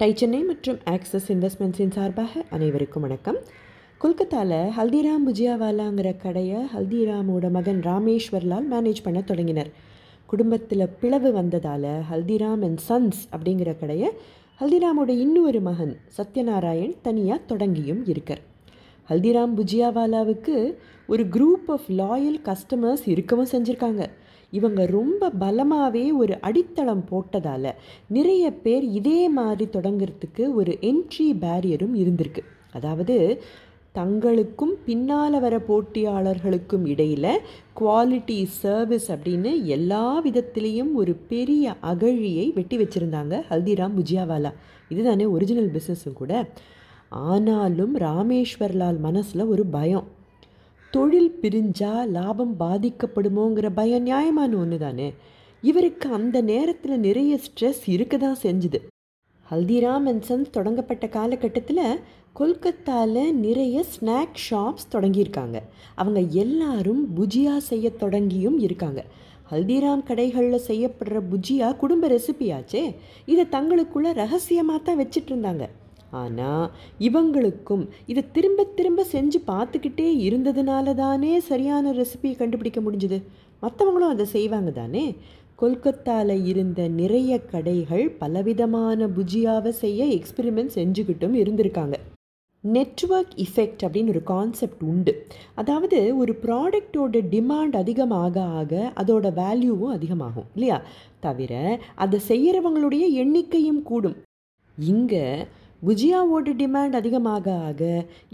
Tie Chennai மற்றும் access இன்வெஸ்ட்மெண்ட்ஸின் சார்பாக அனைவருக்கும் வணக்கம். கொல்கத்தாவில் ஹல்திராம் புஜியாவாலாங்கிற கடையை ஹல்திராமோட மகன் ராமேஸ்வர்லால் மேனேஜ் பண்ண தொடங்கினர். குடும்பத்தில் பிளவு வந்ததால் ஹல்திராம் அண்ட் சன்ஸ் அப்படிங்கிற கடையை ஹல்திராமோட இன்னொரு மகன் சத்யநாராயண் தனியாக தொடங்கியும் இருக்கார். ஹல்திராம் புஜியாவாலாவுக்கு ஒரு குரூப் ஆஃப் லாயல் கஸ்டமர்ஸ் இருக்கவும் செஞ்சுருக்காங்க. இவங்க ரொம்ப பலமாகவே ஒரு அடித்தளம் போட்டதால் நிறைய பேர் இதே மாதிரி தொடங்கிறதுக்கு ஒரு என்ட்ரி பேரியரும் இருந்திருக்கு. அதாவது தங்களுக்கும் பின்னால் வர போட்டியாளர்களுக்கும் இடையில் குவாலிட்டி சர்வீஸ் அப்படின்னு எல்லா விதத்திலையும் ஒரு பெரிய அகழியை வெட்டி வச்சுருந்தாங்க ஹல்திராம் புஜியாவாலா இதுதானே ஒரிஜினல் பிஸ்னஸும் கூட. ஆனாலும் ராமேஸ்வர்லால் மனசில் ஒரு பயம். தொழில் பிரிஞ்சால் லாபம் பாதிக்கப்படுமோங்கிற பயம் நியாயமான ஒன்று தானே இவருக்கு அந்த நேரத்தில் நிறைய ஸ்ட்ரெஸ் இருக்க தான் செஞ்சுது. ஹல்திராம் அண்ட் சன்ஸ் தொடங்கப்பட்ட காலகட்டத்தில் கொல்கத்தாவில் நிறைய ஸ்நாக் ஷாப்ஸ் தொடங்கியிருக்காங்க. அவங்க எல்லாரும் புஜியா செய்ய தொடங்கியும் இருக்காங்க. ஹல்திராம் கடைகளில் செய்யப்படுற புஜியா குடும்ப ரெசிபியாச்சே இதை தங்களுக்குள்ள ரகசியமாக தான் வச்சிட்டு இருந்தாங்க ஆனால் இவங்களுக்கும் இதை திரும்ப திரும்ப செஞ்சு பார்த்துக்கிட்டே இருந்ததுனால தானே சரியான ரெசிபியை கண்டுபிடிக்க முடிஞ்சுது. மற்றவங்களும் அதை செய்வாங்க தானே? கொல்கத்தாவில் இருந்த நிறைய கடைகள் பலவிதமான புஜியாவை செய்ய எக்ஸ்பெரிமெண்ட் செஞ்சுக்கிட்டும் இருந்திருக்காங்க. நெட்ஒர்க் இஃபெக்ட் அப்படின்னு ஒரு கான்செப்ட் உண்டு. அதாவது ஒரு ப்ராடக்டோட டிமாண்ட் அதிகமாக ஆக அதோட வேல்யூவும் அதிகமாகும் இல்லையா? தவிர அதை செய்கிறவங்களுடைய எண்ணிக்கையும் கூடும். இங்கே புஜியாவோட டிமாண்ட் அதிகமாக ஆக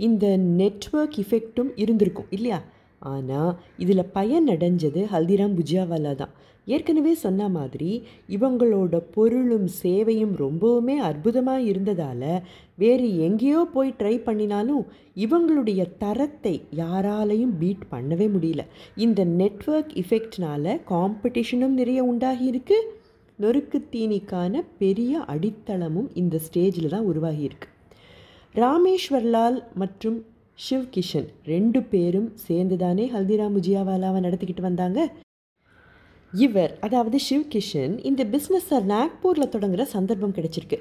இந்த நெட்ஒர்க் இஃபெக்டும் இருந்திருக்கும் இல்லையா? ஆனால் இதில் பயன் அடைஞ்சது ஹல்திராம் புஜியாவாலா தான். ஏற்கனவே சொன்ன மாதிரி இவங்களோட பொருளும் சேவையும் ரொம்பவுமே அற்புதமாக இருந்ததால் வேறு எங்கேயோ போய் ட்ரை பண்ணினாலும் இவங்களுடைய தரத்தை யாராலையும் பீட் பண்ணவே முடியல. இந்த நெட்ஒர்க் இஃபெக்ட்னால காம்படிஷனும் நிறைய உண்டாகி இருக்குது நொறுக்கு தீனிக்கான பெரிய அடித்தளமும் இந்த ஸ்டேஜில் தான் உருவாகியிருக்கு. ராமேஸ்வர்லால் மற்றும் ஷிவ் கிஷன் ரெண்டு பேரும் சேர்ந்து தானே ஹல்திராம் முஜியாவாலாவை நடத்திக்கிட்டு வந்தாங்க? இவர் அதாவது ஷிவ் கிஷன் இந்த பிஸ்னஸை நாக்பூரில் தொடங்குகிற சந்தர்ப்பம் கிடைச்சிருக்கு.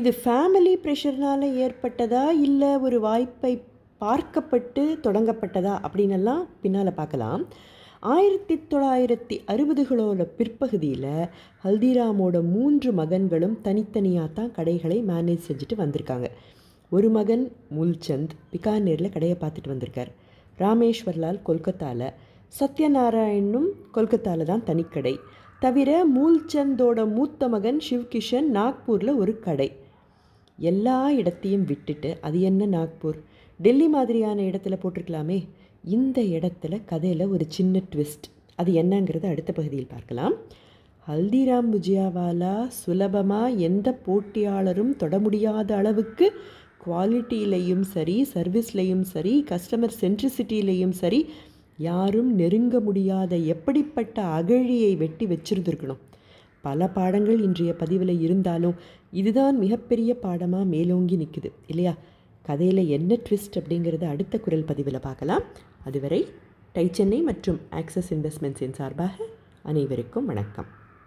இது ஃபேமிலி ப்ரெஷர்னால் ஏற்பட்டதா இல்லை ஒரு வாய்ப்பை பார்க்கப்பட்டு தொடங்கப்பட்டதா அப்படின்னெல்லாம் பின்னால் பார்க்கலாம். ஆயிரத்தி தொள்ளாயிரத்தி அறுபதுகளோட பிற்பகுதியில் ஹல்திராமோட மூன்று மகன்களும் தனித்தனியாக தான் கடைகளை மேனேஜ் செஞ்சுட்டு வந்திருக்காங்க. ஒரு மகன் மூல்சந்த் பிகானேரில் கடையை பார்த்துட்டு வந்திருக்கார். ராமேஸ்வர்லால் கொல்கத்தாவில் சத்யநாராயணும் கொல்கத்தாவில் தான் தனிக்கடை. தவிர மூல்சந்தோட மூத்த மகன் சிவ்கிஷன் நாக்பூரில் ஒரு கடை. எல்லா இடத்தையும் விட்டுட்டு அது என்ன நாக்பூர்? டெல்லி மாதிரியான இடத்துல போட்டிருக்கலாமே. இந்த இடத்துல கதையில் ஒரு சின்ன ட்விஸ்ட் அது என்னங்கிறது அடுத்த பகுதியில் பார்க்கலாம். ஹல்திராம் புஜியாவாலா சுலபமாக எந்த போட்டியாளரும் தொட முடியாத அளவுக்கு குவாலிட்டியிலையும் சரி சர்வீஸ்லேயும் சரி கஸ்டமர் சென்ட்ரிசிட்டியிலையும் சரி யாரும் நெருங்க முடியாத எப்படிப்பட்ட அகழியை வெட்டி வச்சிருந்துருக்கணும். பல பாடங்கள் இன்றைய பதிவில் இருந்தாலும் இதுதான் மிகப்பெரிய பாடமாக மேலோங்கி நிற்குது இல்லையா? கதையில் என்ன ட்விஸ்ட் அப்படிங்கிறத அடுத்த குரல் பதிவில் பார்க்கலாம். அதுவரை டை சென்னை மற்றும் ஆக்சஸ் இன்வெஸ்ட்மெண்ட்ஸின் சார்பாக அனைவருக்கும் வணக்கம்.